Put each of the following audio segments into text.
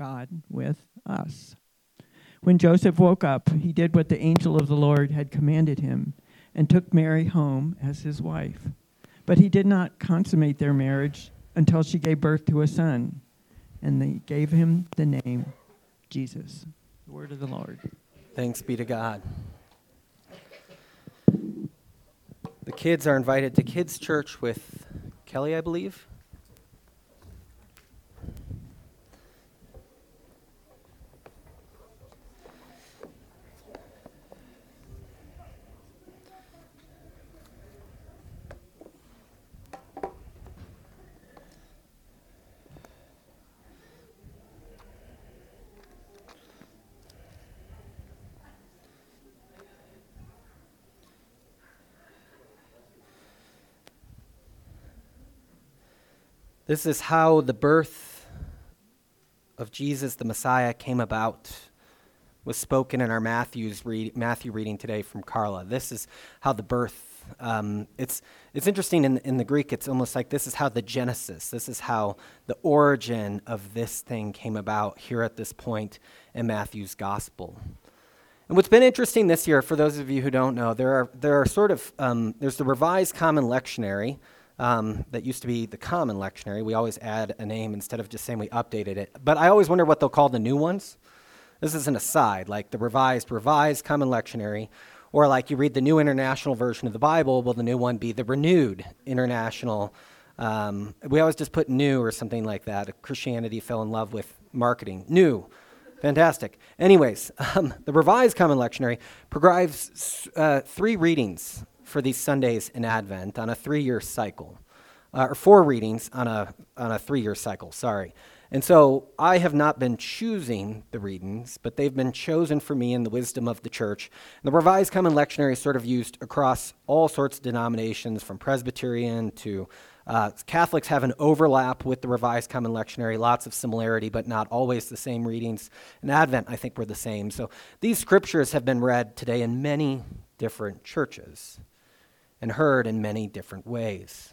God with us. When Joseph woke up, he did what the angel of the Lord had commanded him and took Mary home as his wife. But he did not consummate their marriage until she gave birth to a son, and they gave him the name Jesus. The word of the Lord. Thanks be to God. The kids are invited to kids' church with Kelly, I believe. This is how the birth of Jesus the Messiah came about. Was spoken in our Matthew's read, Matthew reading today from Carla. This is how the birth. Um, it's it's interesting in in the Greek. It's almost like this is how the genesis. This is how the origin of this thing came about here at this point in Matthew's gospel. And what's been interesting this year, for those of you who don't know, there are there are sort of um, there's the Revised Common Lectionary, um, that used to be the common lectionary. We always add a name instead of just saying we updated it. But I always wonder what they'll call the new ones. This is an aside, like the revised, revised common lectionary, or like you read the new international version of the Bible, will the new one be the renewed international? Um, we always just put new or something like that. Christianity fell in love with marketing. New. Fantastic. Anyways, um, the Revised Common Lectionary provides uh, three readings for these Sundays in Advent on a three year cycle, uh, or four readings on a, on a three year cycle, sorry. And so I have not been choosing the readings, but they've been chosen for me in the wisdom of the church. And the Revised Common Lectionary is sort of used across all sorts of denominations, from Presbyterian to uh, Catholics have an overlap with the Revised Common Lectionary, lots of similarity, but not always the same readings. In Advent, I think we're the same. So these scriptures have been read today in many different churches and heard in many different ways.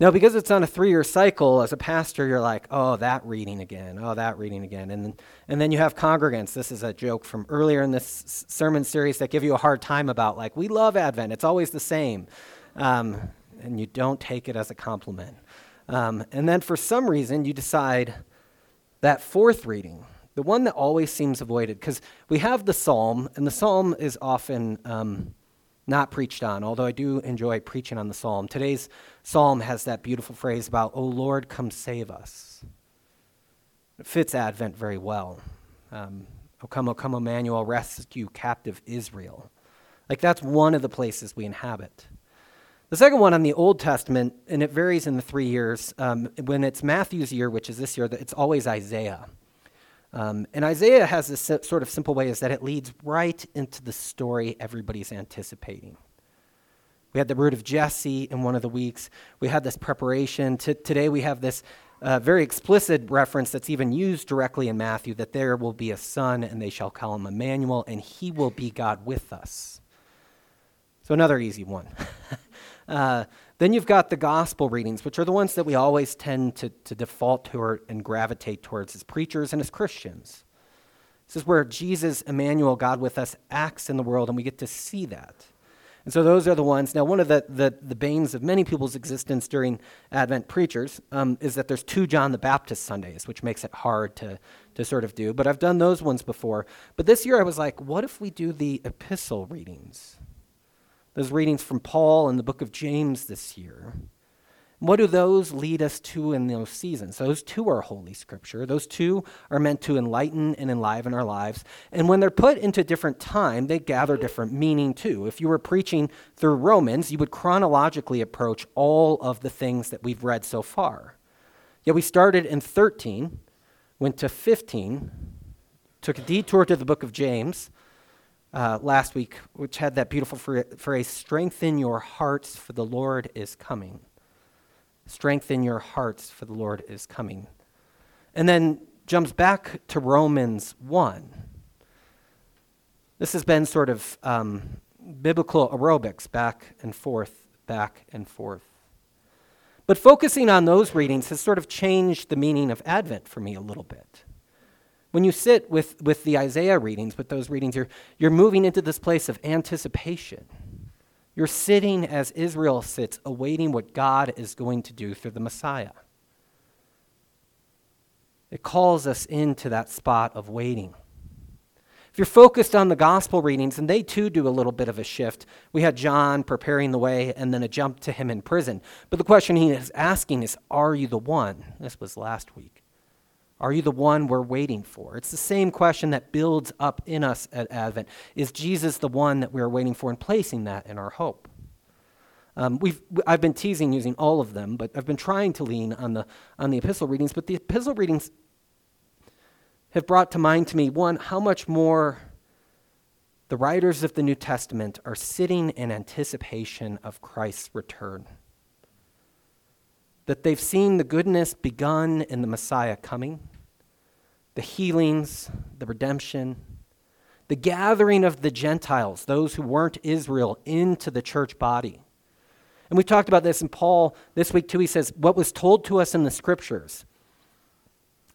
Now, because it's on a three year cycle, as a pastor, you're like, oh, that reading again, oh, that reading again. And, and then you have congregants. This is a joke from earlier in this sermon series that give you a hard time about, like, we love Advent, it's always the same. Um, and you don't take it as a compliment. Um, and then for some reason, you decide that fourth reading, the one that always seems avoided, because we have the psalm, and the psalm is often. Um, not preached on, although I do enjoy preaching on the psalm. Today's psalm has that beautiful phrase about, O Lord, come save us. It fits Advent very well. Um, o come, O come, Emmanuel, rescue captive Israel. Like that's one of the places we inhabit. The second one on the Old Testament, and it varies in the three years. Um, when it's Matthew's year, which is this year, it's always Isaiah. Um, and Isaiah has this sort of simple way is that it leads right into the story everybody's anticipating. We had the root of Jesse in one of the weeks. We had this preparation. T- today we have this uh, very explicit reference that's even used directly in Matthew that there will be a son and they shall call him Emmanuel and he will be God with us. So, another easy one. uh, then you've got the gospel readings, which are the ones that we always tend to, to default toward and gravitate towards as preachers and as Christians. This is where Jesus, Emmanuel, God with us, acts in the world, and we get to see that. And so those are the ones. Now, one of the, the, the banes of many people's existence during Advent preachers um, is that there's two John the Baptist Sundays, which makes it hard to, to sort of do. But I've done those ones before. But this year I was like, what if we do the epistle readings? Those readings from Paul and the book of James this year. What do those lead us to in those seasons? Those two are Holy Scripture. Those two are meant to enlighten and enliven our lives. And when they're put into different time, they gather different meaning too. If you were preaching through Romans, you would chronologically approach all of the things that we've read so far. Yet we started in 13, went to 15, took a detour to the book of James uh, last week, which had that beautiful phrase strengthen your hearts, for the Lord is coming. Strengthen your hearts, for the Lord is coming. And then jumps back to Romans 1. This has been sort of um, biblical aerobics, back and forth, back and forth. But focusing on those readings has sort of changed the meaning of Advent for me a little bit. When you sit with, with the Isaiah readings, with those readings, you're, you're moving into this place of anticipation. You're sitting as Israel sits, awaiting what God is going to do through the Messiah. It calls us into that spot of waiting. If you're focused on the gospel readings, and they too do a little bit of a shift, we had John preparing the way and then a jump to him in prison. But the question he is asking is Are you the one? This was last week. Are you the one we're waiting for? It's the same question that builds up in us at Advent. Is Jesus the one that we're waiting for and placing that in our hope? Um, we've, I've been teasing using all of them, but I've been trying to lean on the, on the epistle readings. But the epistle readings have brought to mind to me one, how much more the writers of the New Testament are sitting in anticipation of Christ's return. That they've seen the goodness begun in the Messiah coming the healings, the redemption, the gathering of the Gentiles, those who weren't Israel, into the church body. And we talked about this in Paul this week too. He says, What was told to us in the scriptures.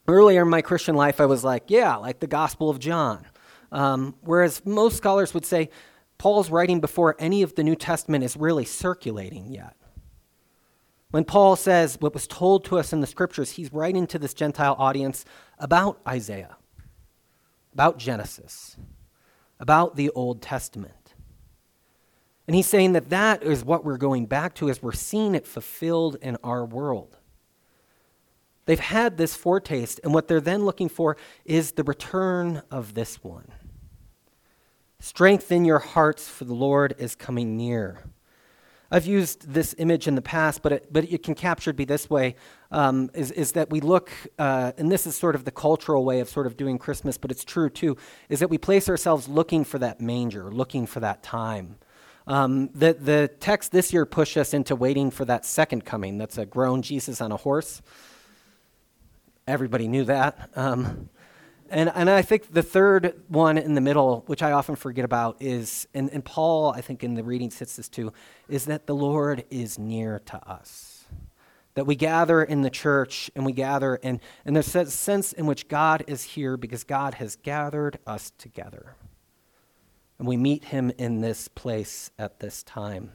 Earlier in my Christian life, I was like, Yeah, like the Gospel of John. Um, whereas most scholars would say Paul's writing before any of the New Testament is really circulating yet. When Paul says what was told to us in the scriptures, he's writing to this Gentile audience about Isaiah, about Genesis, about the Old Testament. And he's saying that that is what we're going back to as we're seeing it fulfilled in our world. They've had this foretaste, and what they're then looking for is the return of this one. Strengthen your hearts, for the Lord is coming near. I've used this image in the past, but it, but it can captured be this way: um, is, is that we look, uh, and this is sort of the cultural way of sort of doing Christmas, but it's true too, is that we place ourselves looking for that manger, looking for that time. Um, the, the text this year pushed us into waiting for that second coming. That's a grown Jesus on a horse. Everybody knew that. Um, and, and I think the third one in the middle, which I often forget about, is, and, and Paul, I think in the reading sits this too, is that the Lord is near to us. That we gather in the church and we gather, and, and there's a sense in which God is here because God has gathered us together. And we meet him in this place at this time.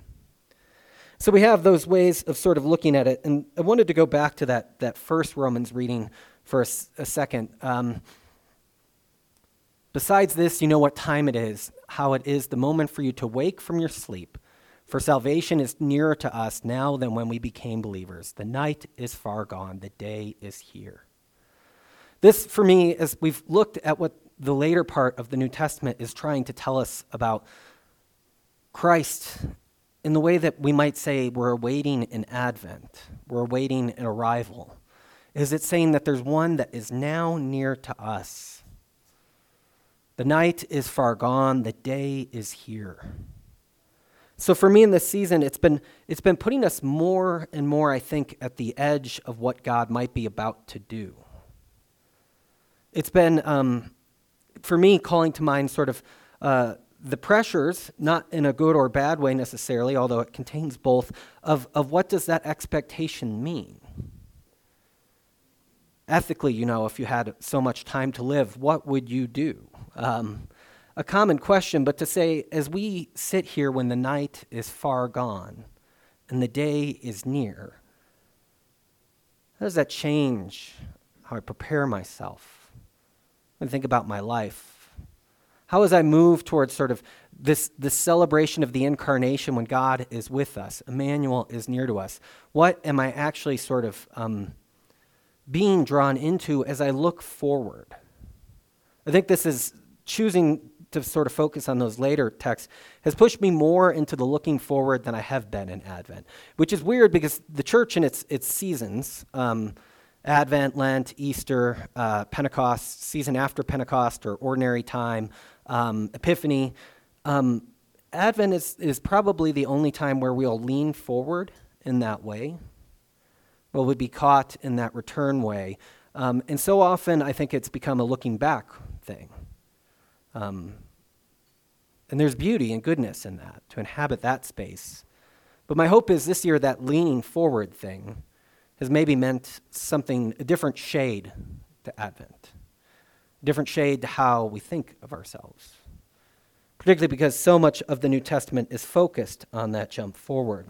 So we have those ways of sort of looking at it. And I wanted to go back to that, that first Romans reading for a, a second. Um, Besides this, you know what time it is, how it is the moment for you to wake from your sleep. For salvation is nearer to us now than when we became believers. The night is far gone, the day is here. This, for me, as we've looked at what the later part of the New Testament is trying to tell us about Christ in the way that we might say we're awaiting an advent, we're awaiting an arrival, is it saying that there's one that is now near to us the night is far gone, the day is here. So for me in this season, it's been, it's been putting us more and more, I think, at the edge of what God might be about to do. It's been, um, for me, calling to mind sort of uh, the pressures, not in a good or bad way necessarily, although it contains both, of, of what does that expectation mean? Ethically, you know, if you had so much time to live, what would you do? Um, a common question, but to say, as we sit here when the night is far gone and the day is near, how does that change how I prepare myself and think about my life? How as I move towards sort of this, this celebration of the incarnation when God is with us, Emmanuel is near to us, what am I actually sort of um, being drawn into as I look forward? I think this is choosing to sort of focus on those later texts has pushed me more into the looking forward than I have been in Advent, which is weird because the church in its, its seasons, um, Advent, Lent, Easter, uh, Pentecost, season after Pentecost or ordinary time, um, Epiphany, um, Advent is, is probably the only time where we'll lean forward in that way. We'll be caught in that return way. Um, and so often, I think it's become a looking back thing. Um, and there's beauty and goodness in that, to inhabit that space. But my hope is this year that leaning forward thing has maybe meant something, a different shade to Advent, a different shade to how we think of ourselves, particularly because so much of the New Testament is focused on that jump forward.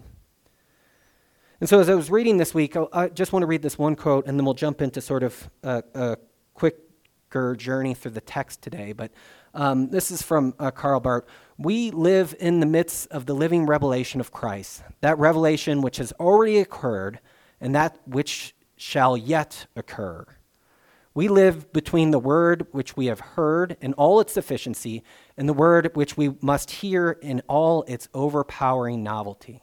And so, as I was reading this week, I just want to read this one quote, and then we'll jump into sort of a, a quicker journey through the text today. But um, this is from uh, Karl Barth. We live in the midst of the living revelation of Christ, that revelation which has already occurred and that which shall yet occur. We live between the word which we have heard in all its sufficiency and the word which we must hear in all its overpowering novelty.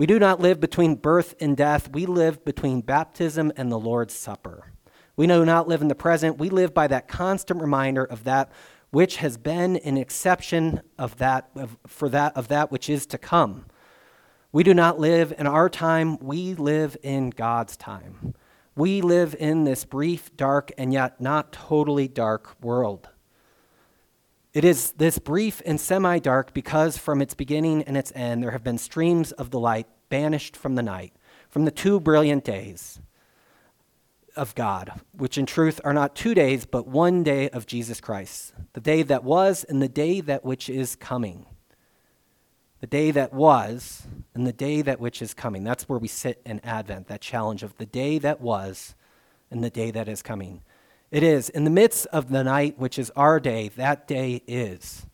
We do not live between birth and death, we live between baptism and the Lord's Supper. We do not live in the present, we live by that constant reminder of that which has been an exception of that, of, for that of that which is to come. We do not live in our time, we live in God's time. We live in this brief, dark, and yet not totally dark world. It is this brief and semi dark because from its beginning and its end there have been streams of the light banished from the night, from the two brilliant days of God, which in truth are not two days, but one day of Jesus Christ, the day that was and the day that which is coming. The day that was and the day that which is coming. That's where we sit in Advent, that challenge of the day that was and the day that is coming. It is in the midst of the night, which is our day, that day is.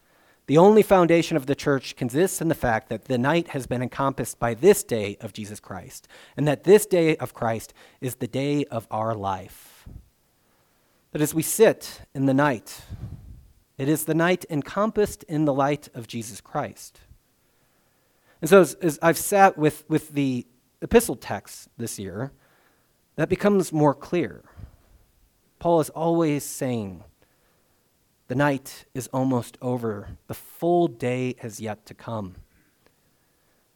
The only foundation of the church consists in the fact that the night has been encompassed by this day of Jesus Christ, and that this day of Christ is the day of our life. That as we sit in the night, it is the night encompassed in the light of Jesus Christ. And so, as, as I've sat with, with the epistle text this year, that becomes more clear. Paul is always saying, the night is almost over. The full day has yet to come.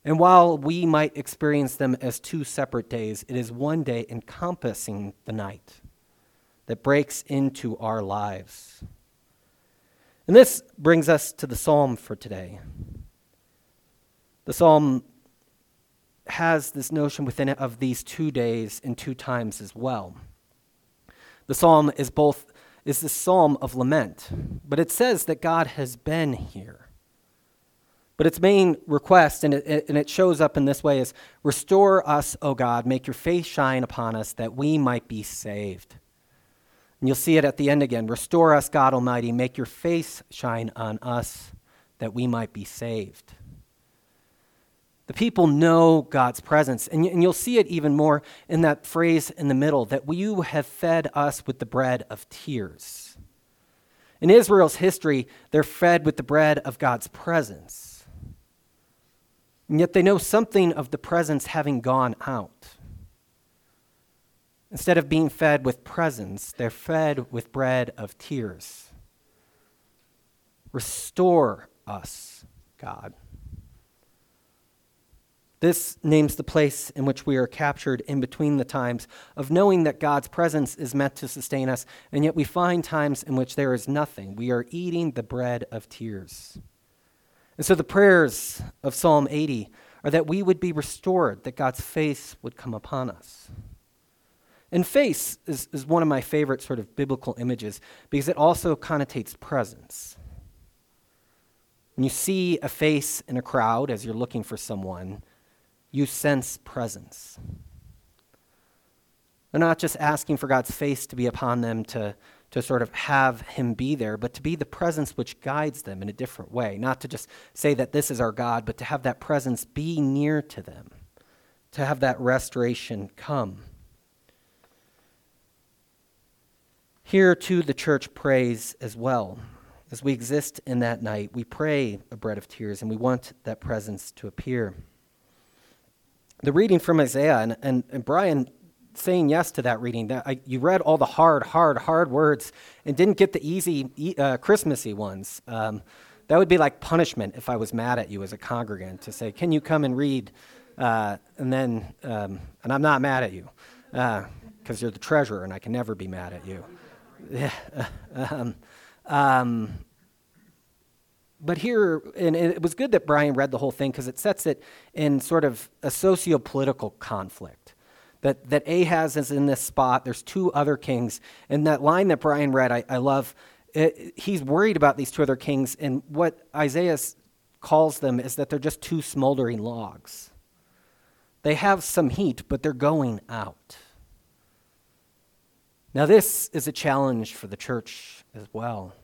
And while we might experience them as two separate days, it is one day encompassing the night that breaks into our lives. And this brings us to the psalm for today. The psalm has this notion within it of these two days and two times as well. The psalm is both is the psalm of lament. But it says that God has been here. But its main request, and it, and it shows up in this way, is Restore us, O God, make your face shine upon us, that we might be saved. And you'll see it at the end again Restore us, God Almighty, make your face shine on us, that we might be saved. The people know God's presence. And, and you'll see it even more in that phrase in the middle that you have fed us with the bread of tears. In Israel's history, they're fed with the bread of God's presence. And yet they know something of the presence having gone out. Instead of being fed with presence, they're fed with bread of tears. Restore us, God. This names the place in which we are captured in between the times of knowing that God's presence is meant to sustain us, and yet we find times in which there is nothing. We are eating the bread of tears. And so the prayers of Psalm 80 are that we would be restored, that God's face would come upon us. And face is, is one of my favorite sort of biblical images because it also connotates presence. When you see a face in a crowd as you're looking for someone, you sense presence. They're not just asking for God's face to be upon them to, to sort of have Him be there, but to be the presence which guides them in a different way. Not to just say that this is our God, but to have that presence be near to them, to have that restoration come. Here, too, the church prays as well. As we exist in that night, we pray a bread of tears, and we want that presence to appear. The reading from Isaiah, and, and, and Brian saying yes to that reading, that I, you read all the hard, hard, hard words and didn't get the easy, uh, Christmassy ones. Um, that would be like punishment if I was mad at you as a congregant to say, Can you come and read? Uh, and then, um, and I'm not mad at you because uh, you're the treasurer and I can never be mad at you. Yeah. um, um, but here, and it was good that Brian read the whole thing because it sets it in sort of a socio political conflict. That, that Ahaz is in this spot, there's two other kings. And that line that Brian read, I, I love. It, he's worried about these two other kings, and what Isaiah calls them is that they're just two smoldering logs. They have some heat, but they're going out. Now, this is a challenge for the church as well.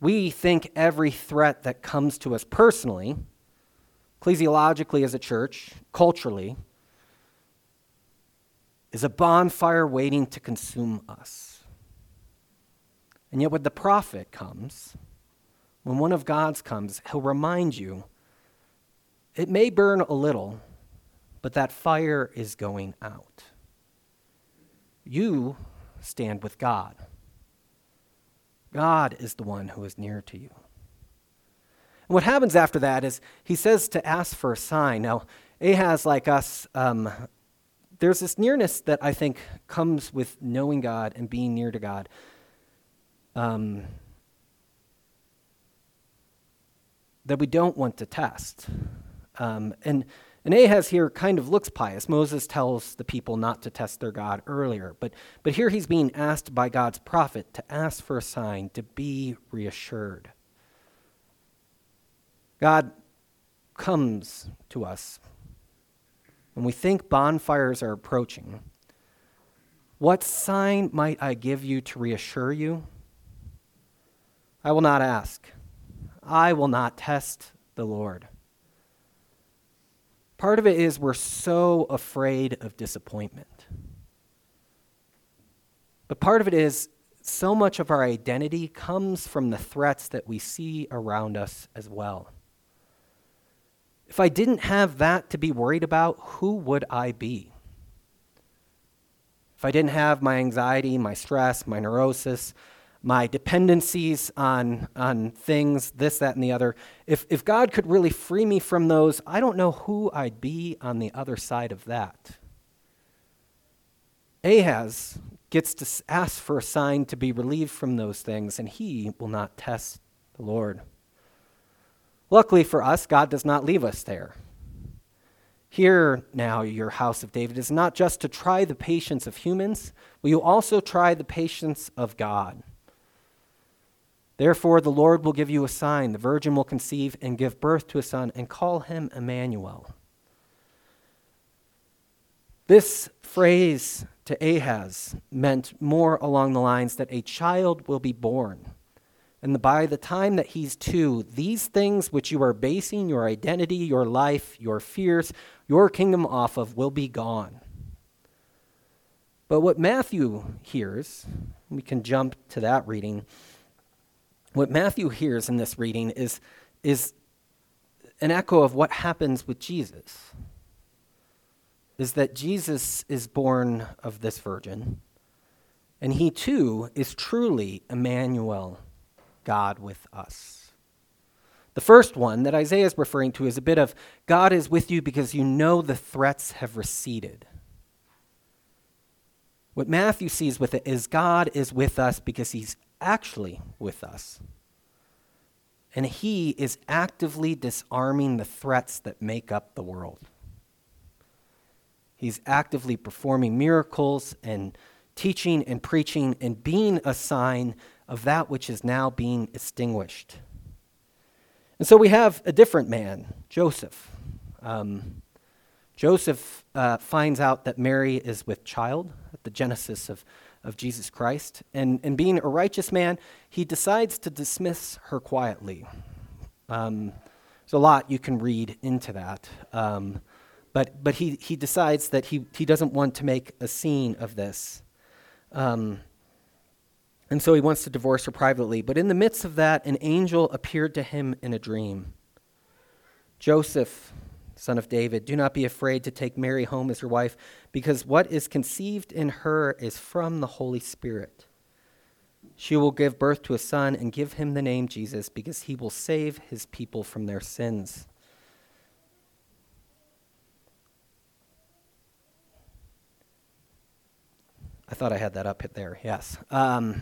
We think every threat that comes to us personally, ecclesiologically as a church, culturally, is a bonfire waiting to consume us. And yet, when the prophet comes, when one of God's comes, he'll remind you it may burn a little, but that fire is going out you stand with God. God is the one who is near to you. And what happens after that is he says to ask for a sign. Now, Ahaz, like us, um, there's this nearness that I think comes with knowing God and being near to God. Um, that we don't want to test. Um, and and Ahaz here kind of looks pious. Moses tells the people not to test their God earlier. But, but here he's being asked by God's prophet to ask for a sign, to be reassured. God comes to us when we think bonfires are approaching. What sign might I give you to reassure you? I will not ask. I will not test the Lord. Part of it is we're so afraid of disappointment. But part of it is so much of our identity comes from the threats that we see around us as well. If I didn't have that to be worried about, who would I be? If I didn't have my anxiety, my stress, my neurosis, my dependencies on, on things, this, that, and the other, if, if God could really free me from those, I don't know who I'd be on the other side of that. Ahaz gets to ask for a sign to be relieved from those things, and he will not test the Lord. Luckily for us, God does not leave us there. Here now, your house of David, is not just to try the patience of humans, will you also try the patience of God? Therefore, the Lord will give you a sign. The virgin will conceive and give birth to a son and call him Emmanuel. This phrase to Ahaz meant more along the lines that a child will be born. And by the time that he's two, these things which you are basing your identity, your life, your fears, your kingdom off of will be gone. But what Matthew hears, we can jump to that reading what Matthew hears in this reading is, is an echo of what happens with Jesus. Is that Jesus is born of this virgin, and he too is truly Emmanuel, God with us. The first one that Isaiah is referring to is a bit of God is with you because you know the threats have receded. What Matthew sees with it is God is with us because he's actually with us. And he is actively disarming the threats that make up the world. He's actively performing miracles and teaching and preaching and being a sign of that which is now being extinguished. And so we have a different man, Joseph. Um, Joseph uh, finds out that Mary is with child at the genesis of, of Jesus Christ. And, and being a righteous man, he decides to dismiss her quietly. Um, there's a lot you can read into that. Um, but but he, he decides that he, he doesn't want to make a scene of this. Um, and so he wants to divorce her privately. But in the midst of that, an angel appeared to him in a dream. Joseph, son of David, do not be afraid to take Mary home as your wife, because what is conceived in her is from the Holy Spirit. She will give birth to a son and give him the name Jesus, because he will save his people from their sins. I thought I had that up hit there, yes. Um,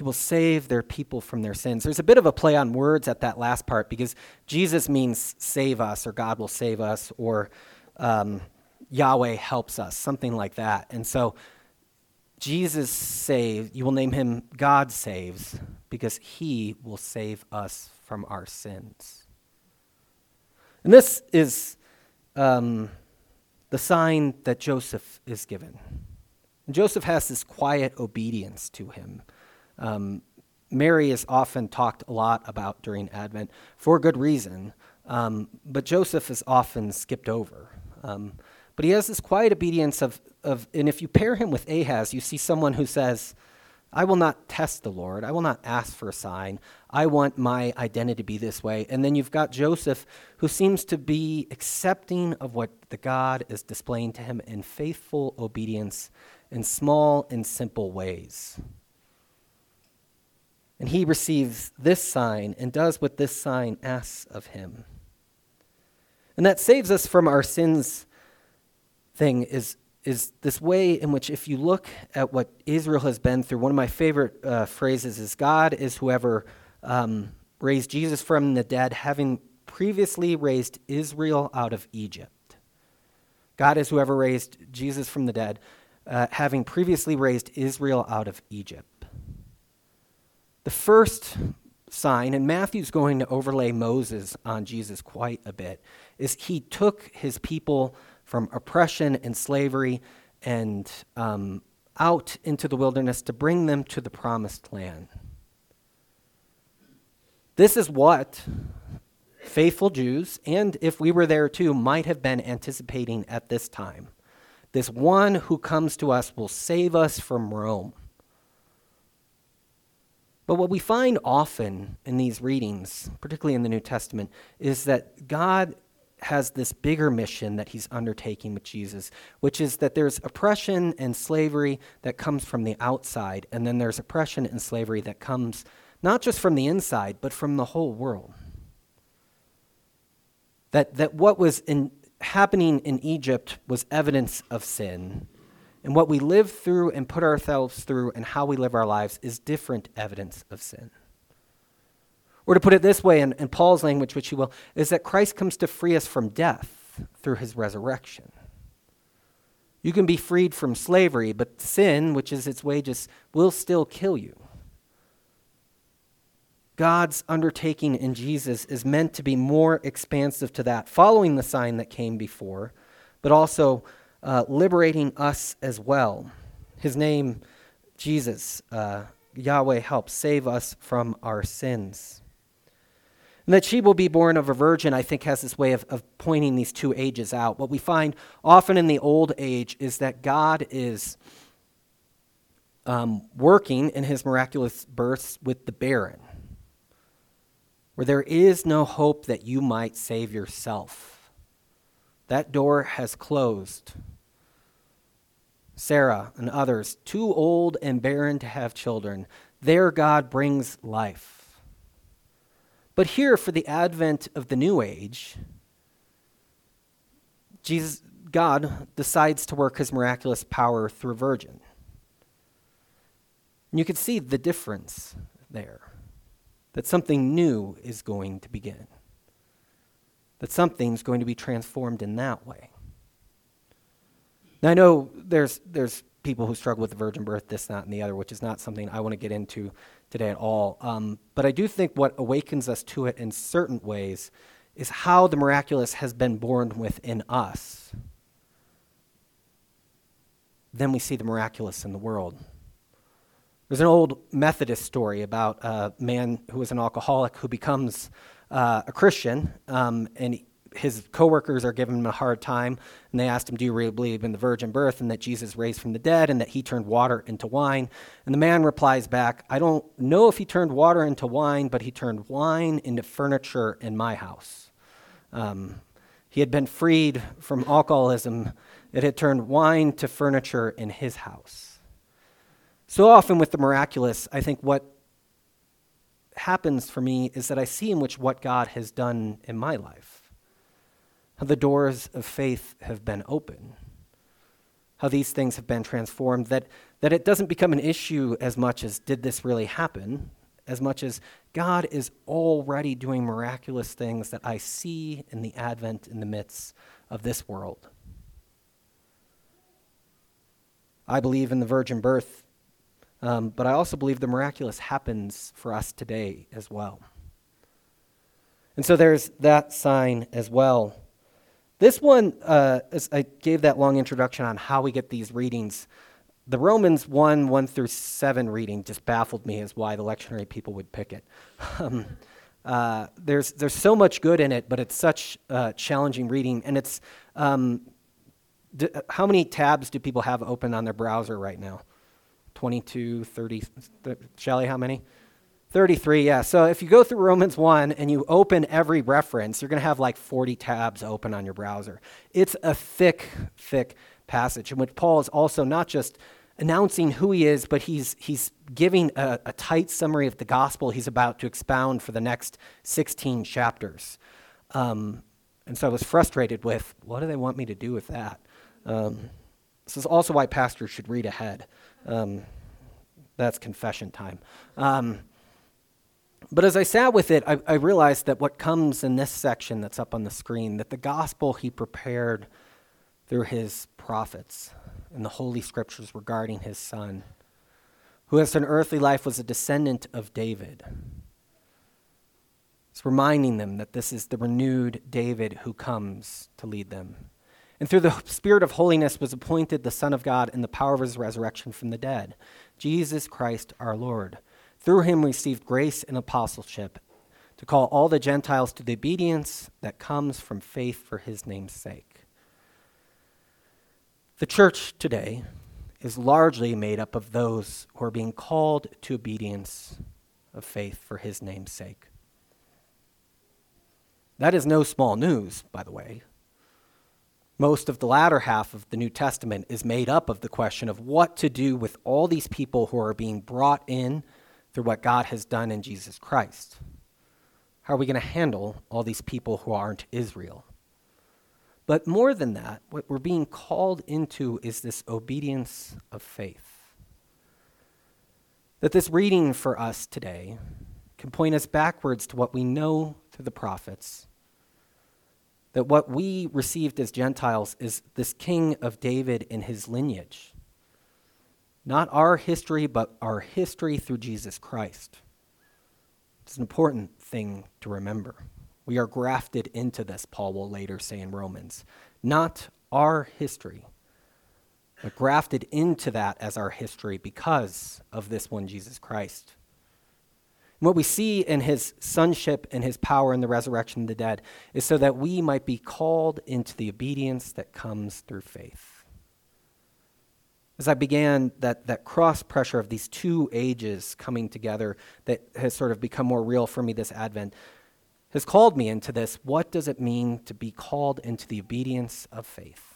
he will save their people from their sins. There's a bit of a play on words at that last part because Jesus means save us, or God will save us, or um, Yahweh helps us, something like that. And so Jesus saves, you will name him God saves because he will save us from our sins. And this is um, the sign that Joseph is given. And Joseph has this quiet obedience to him. Um, Mary is often talked a lot about during Advent for good reason, um, but Joseph is often skipped over. Um, but he has this quiet obedience of, of, and if you pair him with Ahaz, you see someone who says, I will not test the Lord. I will not ask for a sign. I want my identity to be this way. And then you've got Joseph, who seems to be accepting of what the God is displaying to him in faithful obedience in small and simple ways. And he receives this sign and does what this sign asks of him. And that saves us from our sins thing is, is this way in which, if you look at what Israel has been through, one of my favorite uh, phrases is God is whoever um, raised Jesus from the dead, having previously raised Israel out of Egypt. God is whoever raised Jesus from the dead, uh, having previously raised Israel out of Egypt. The first sign, and Matthew's going to overlay Moses on Jesus quite a bit, is he took his people from oppression and slavery and um, out into the wilderness to bring them to the promised land. This is what faithful Jews, and if we were there too, might have been anticipating at this time. This one who comes to us will save us from Rome. But what we find often in these readings, particularly in the New Testament, is that God has this bigger mission that he's undertaking with Jesus, which is that there's oppression and slavery that comes from the outside, and then there's oppression and slavery that comes not just from the inside, but from the whole world. That, that what was in, happening in Egypt was evidence of sin, and what we live through and put ourselves through and how we live our lives is different evidence of sin. Or to put it this way, in, in Paul's language, which he will, is that Christ comes to free us from death through his resurrection. You can be freed from slavery, but sin, which is its wages, will still kill you. God's undertaking in Jesus is meant to be more expansive to that, following the sign that came before, but also uh, liberating us as well. His name, Jesus, uh, Yahweh helps save us from our sins. And that she will be born of a virgin, I think, has this way of, of pointing these two ages out. What we find often in the old age is that God is um, working in his miraculous births with the barren, where there is no hope that you might save yourself. That door has closed. Sarah and others, too old and barren to have children. There, God brings life. But here, for the advent of the new age, Jesus, God decides to work his miraculous power through a virgin. And you can see the difference there that something new is going to begin, that something's going to be transformed in that way. Now, I know there's, there's people who struggle with the virgin birth, this, that, and the other, which is not something I want to get into today at all. Um, but I do think what awakens us to it in certain ways is how the miraculous has been born within us. Then we see the miraculous in the world. There's an old Methodist story about a man who was an alcoholic who becomes uh, a Christian, um, and his coworkers are giving him a hard time, and they asked him, "Do you really believe in the virgin birth and that Jesus raised from the dead and that he turned water into wine?" And the man replies back, "I don't know if he turned water into wine, but he turned wine into furniture in my house." Um, he had been freed from alcoholism; it had turned wine to furniture in his house. So often with the miraculous, I think what happens for me is that I see in which what God has done in my life. How the doors of faith have been open. How these things have been transformed. That, that it doesn't become an issue as much as did this really happen, as much as God is already doing miraculous things that I see in the advent in the midst of this world. I believe in the virgin birth um, but I also believe the miraculous happens for us today as well. And so there's that sign as well. This one, uh, I gave that long introduction on how we get these readings. The Romans 1 1 through 7 reading just baffled me as why the lectionary people would pick it. Um, uh, there's, there's so much good in it, but it's such uh, challenging reading. And it's um, d- how many tabs do people have open on their browser right now? 22, 30, Shelly, how many? 33, yeah. So if you go through Romans 1 and you open every reference, you're going to have like 40 tabs open on your browser. It's a thick, thick passage in which Paul is also not just announcing who he is, but he's, he's giving a, a tight summary of the gospel he's about to expound for the next 16 chapters. Um, and so I was frustrated with what do they want me to do with that? Um, this is also why pastors should read ahead. Um, that's confession time. Um, but as I sat with it, I, I, realized that what comes in this section that's up on the screen, that the gospel he prepared through his prophets and the holy scriptures regarding his son, who as an earthly life was a descendant of David. It's reminding them that this is the renewed David who comes to lead them and through the Spirit of holiness was appointed the Son of God in the power of his resurrection from the dead, Jesus Christ our Lord. Through him received grace and apostleship to call all the Gentiles to the obedience that comes from faith for his name's sake. The church today is largely made up of those who are being called to obedience of faith for his name's sake. That is no small news, by the way most of the latter half of the New Testament is made up of the question of what to do with all these people who are being brought in through what God has done in Jesus Christ. How are we going to handle all these people who aren't Israel? But more than that, what we're being called into is this obedience of faith. That this reading for us today can point us backwards to what we know through the prophets that what we received as Gentiles is this king of David and his lineage. Not our history, but our history through Jesus Christ. It's an important thing to remember. We are grafted into this, Paul will later say in Romans. Not our history, but grafted into that as our history because of this one, Jesus Christ. And what we see in his sonship and his power in the resurrection of the dead is so that we might be called into the obedience that comes through faith. As I began that, that cross pressure of these two ages coming together that has sort of become more real for me this Advent, has called me into this what does it mean to be called into the obedience of faith?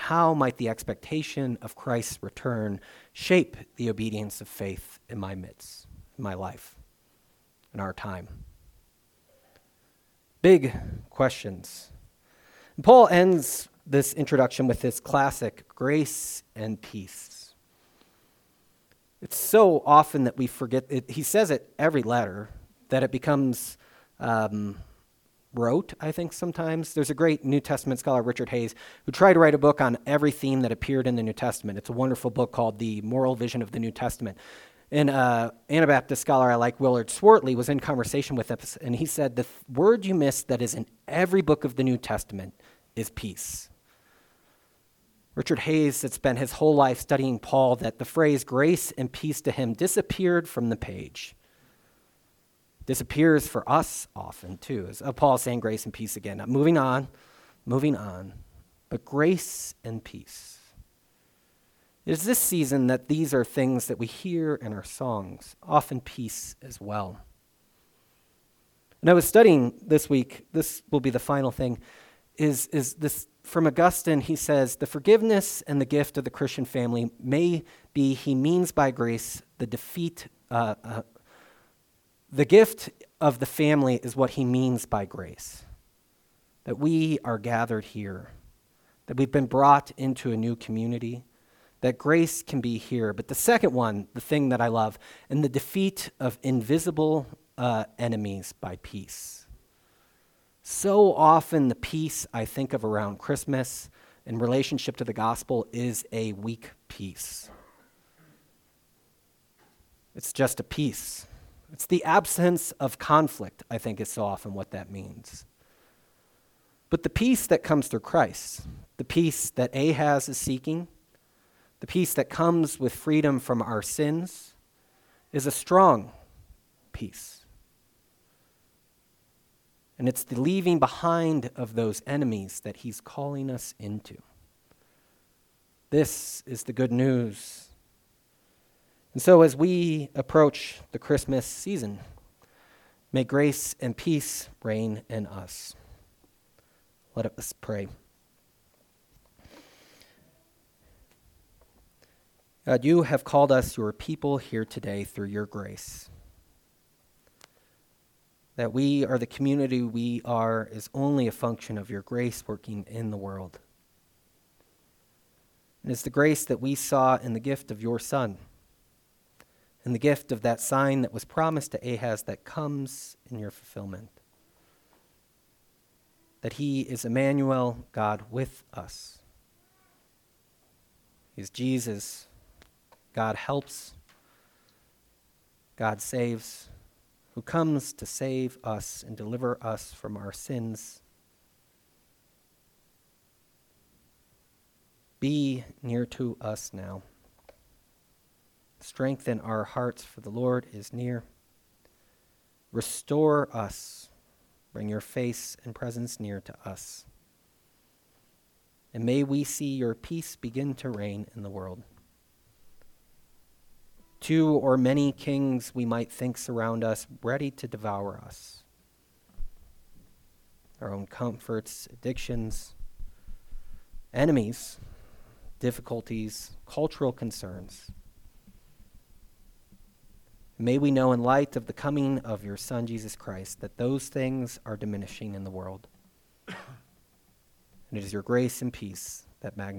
how might the expectation of Christ's return shape the obedience of faith in my midst, in my life, in our time? Big questions. And Paul ends this introduction with this classic grace and peace. It's so often that we forget, it, he says it every letter, that it becomes um, rote, I think, sometimes. There's a great New Testament scholar, Richard Hays, who tried to write a book on every theme that appeared in the New Testament. It's a wonderful book called The Moral Vision of the New Testament. And uh, Anabaptist scholar I like, Willard Swartley, was in conversation with us, and he said, The th- word you miss that is in every book of the New Testament is peace. Richard Hays had spent his whole life studying Paul that the phrase grace and peace to him disappeared from the page. Disappears for us often, too. As uh, Paul saying grace and peace again. Now, moving on, moving on. But grace and peace. It is this season that these are things that we hear in our songs, often peace as well. And I was studying this week, this will be the final thing, is, is this from Augustine, he says, the forgiveness and the gift of the Christian family may be, he means by grace, the defeat, uh, uh, the gift of the family is what he means by grace. That we are gathered here, that we've been brought into a new community, that grace can be here. But the second one, the thing that I love, and the defeat of invisible uh, enemies by peace. So often, the peace I think of around Christmas in relationship to the gospel is a weak peace. It's just a peace. It's the absence of conflict, I think, is so often what that means. But the peace that comes through Christ, the peace that Ahaz is seeking, the peace that comes with freedom from our sins, is a strong peace. And it's the leaving behind of those enemies that he's calling us into. This is the good news. And so, as we approach the Christmas season, may grace and peace reign in us. Let us pray. God, you have called us your people here today through your grace that we are the community we are is only a function of your grace working in the world. And it's the grace that we saw in the gift of your Son, and the gift of that sign that was promised to Ahaz that comes in your fulfillment. That he is Emmanuel, God with us. He's Jesus. God helps. God saves who comes to save us and deliver us from our sins. Be near to us now. Strengthen our hearts, for the Lord is near. Restore us. Bring your face and presence near to us. And may we see your peace begin to reign in the world. Two or many kings we might think surround us, ready to devour us. Our own comforts, addictions, enemies, difficulties, cultural concerns. May we know in light of the coming of your Son, Jesus Christ, that those things are diminishing in the world. And it is your grace and peace that magnify.